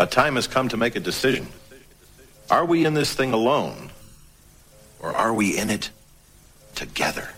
A time has come to make a decision. Are we in this thing alone? Or are we in it together?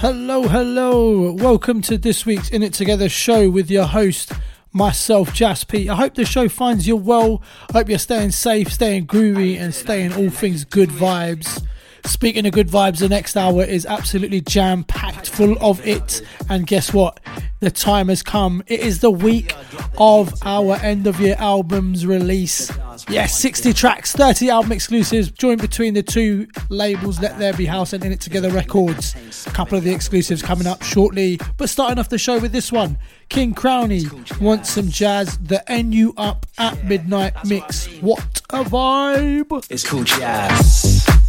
Hello, hello. Welcome to this week's In It Together show with your host, myself, Jas Pete. I hope the show finds you well. I hope you're staying safe, staying groovy, and staying all things good vibes. Speaking of good vibes, the next hour is absolutely jam packed full of it. And guess what? The time has come. It is the week of our end of year albums release. Yes, 60 tracks, 30 album exclusives, joined between the two labels, Let There Be House and In It Together Records. A couple of the exclusives coming up shortly, but starting off the show with this one King Crowny wants some jazz, the NU Up at Midnight mix. What a vibe! It's cool jazz.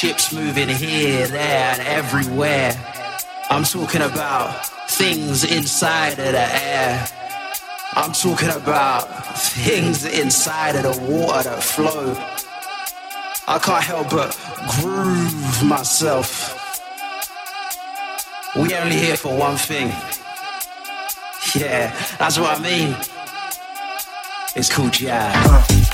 Ships moving here, there, and everywhere. I'm talking about things inside of the air. I'm talking about things inside of the water that flow. I can't help but groove myself. We only here for one thing. Yeah, that's what I mean. It's called jazz.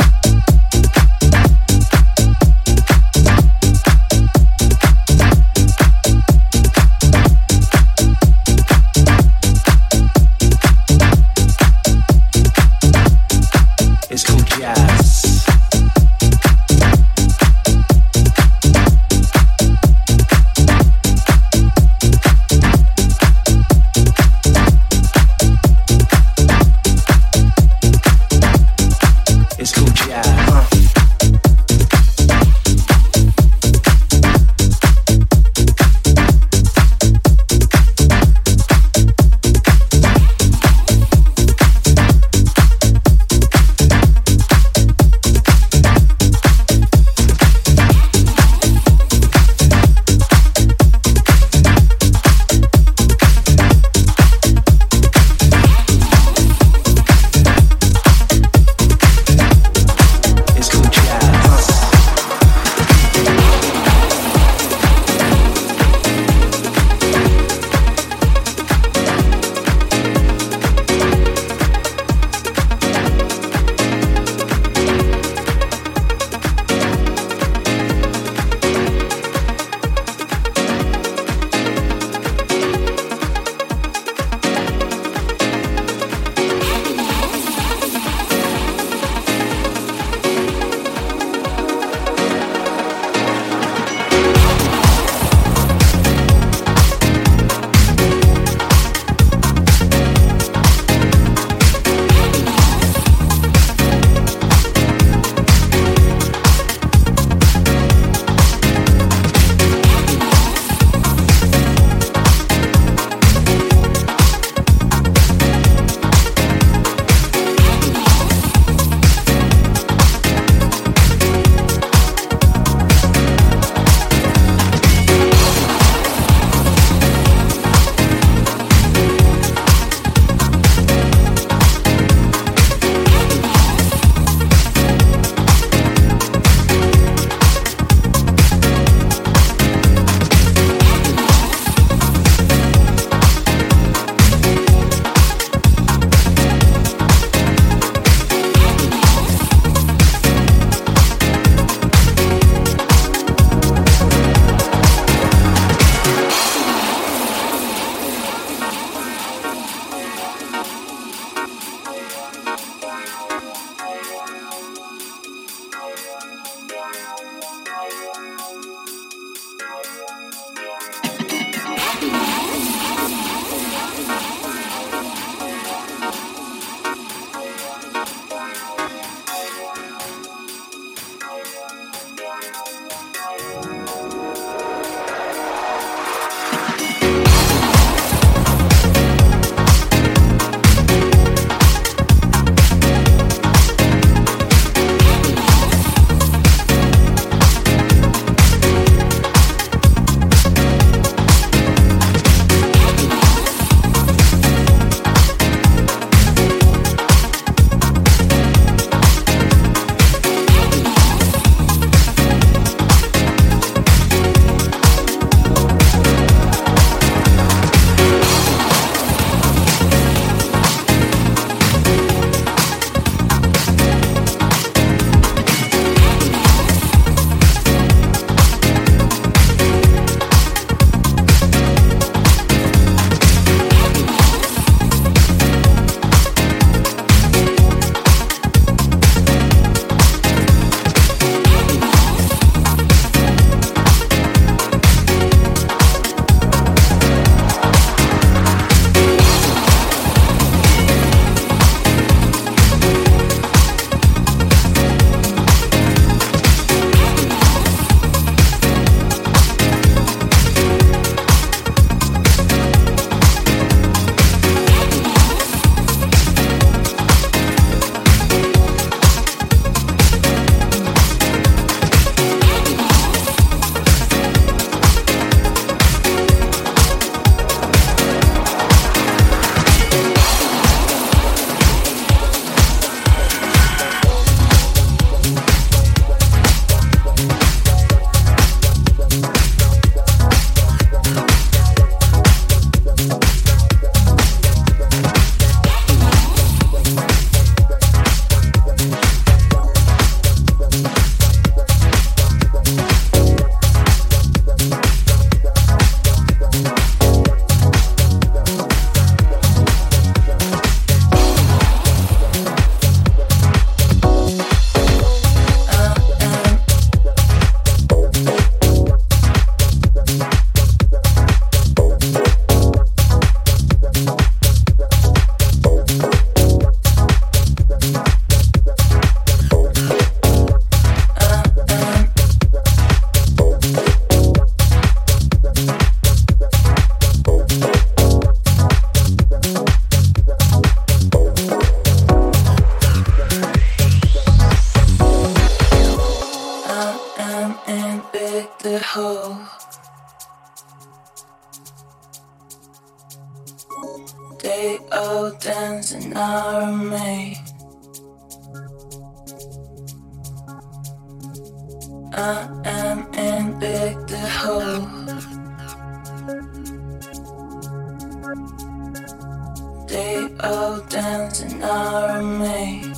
All dance and I remain.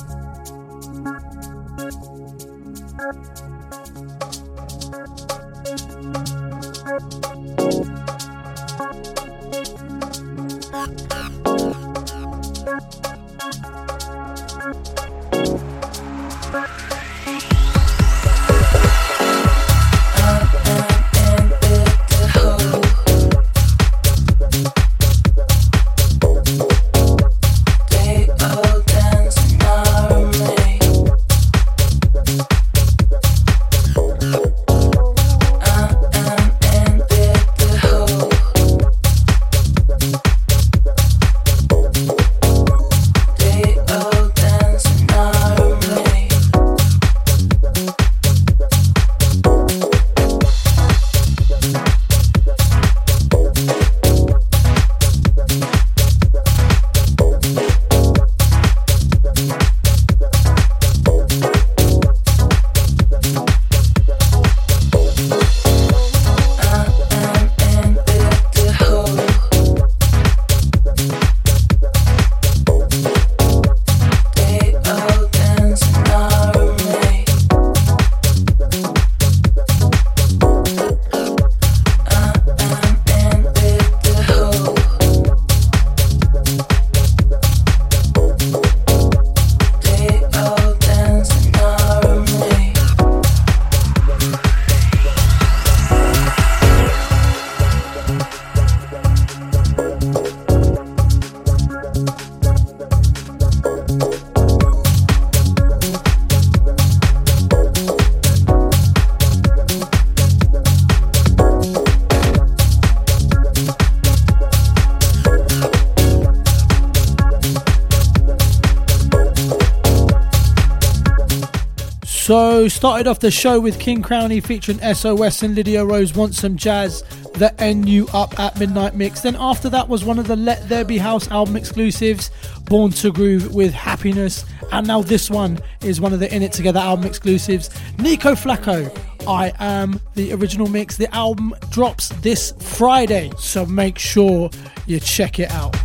So, started off the show with King Crowney featuring SOS and Lydia Rose Want Some Jazz, the NU Up at Midnight Mix. Then, after that, was one of the Let There Be House album exclusives, Born to Groove with Happiness. And now, this one is one of the In It Together album exclusives, Nico Flacco. I am the original mix. The album drops this Friday, so make sure you check it out.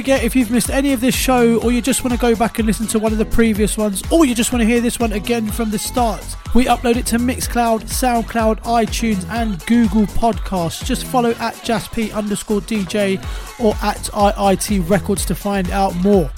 Forget if you've missed any of this show or you just want to go back and listen to one of the previous ones or you just want to hear this one again from the start, we upload it to Mixcloud, SoundCloud, iTunes and Google Podcasts. Just follow at JaspP underscore DJ or at IIT Records to find out more.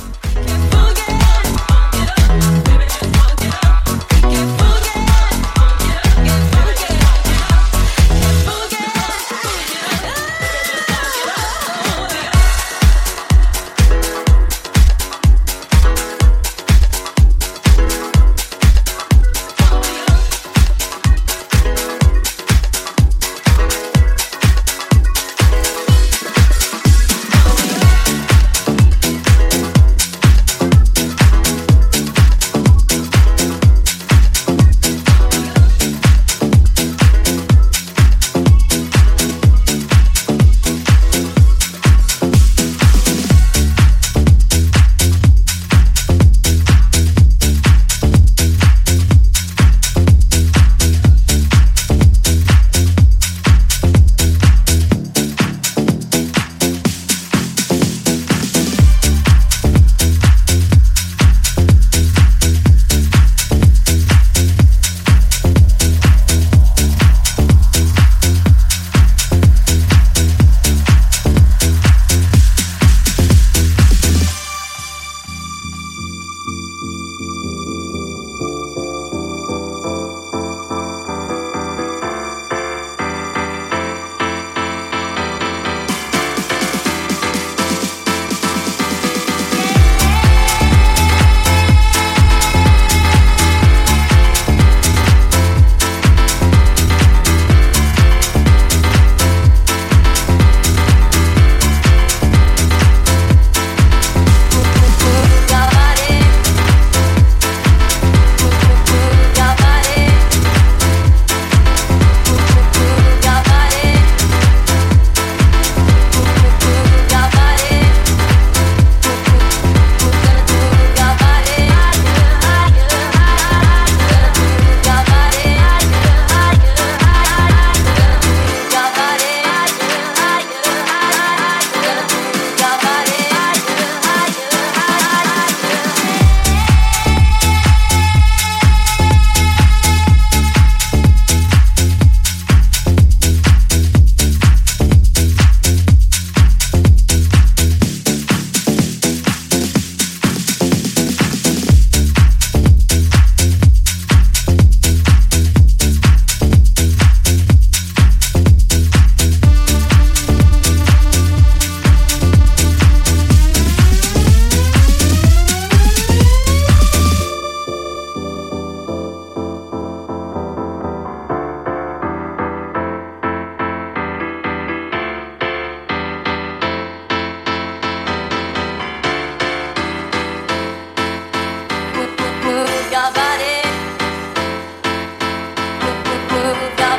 love that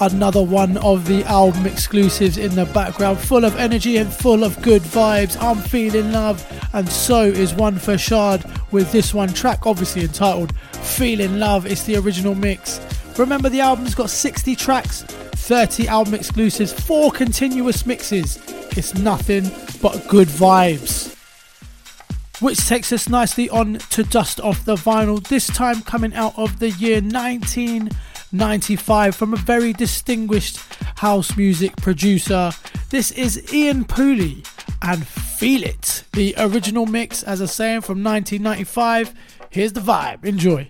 another one of the album exclusives in the background, full of energy and full of good vibes. I'm feeling love, and so is one for Shard with this one track, obviously entitled Feeling Love. It's the original mix. Remember, the album's got 60 tracks, 30 album exclusives, 4 continuous mixes. It's nothing but good vibes. Which takes us nicely on to Dust Off the Vinyl, this time coming out of the year 1995 from a very distinguished house music producer. This is Ian Pooley and Feel It, the original mix, as I say, from 1995. Here's the vibe. Enjoy.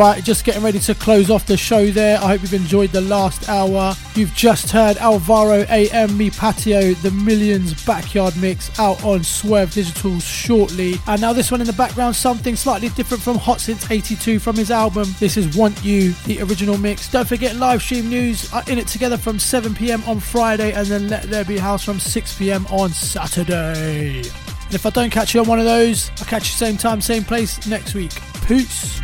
Right, just getting ready to close off the show there. I hope you've enjoyed the last hour. You've just heard Alvaro AM Mi Patio, the Millions Backyard Mix out on Swerve Digital shortly. And now this one in the background, something slightly different from Hot Since 82 from his album. This is Want You, the original mix. Don't forget live stream news in it together from 7 pm on Friday and then Let There Be House from 6 pm on Saturday. And if I don't catch you on one of those, I'll catch you same time, same place next week. Peace.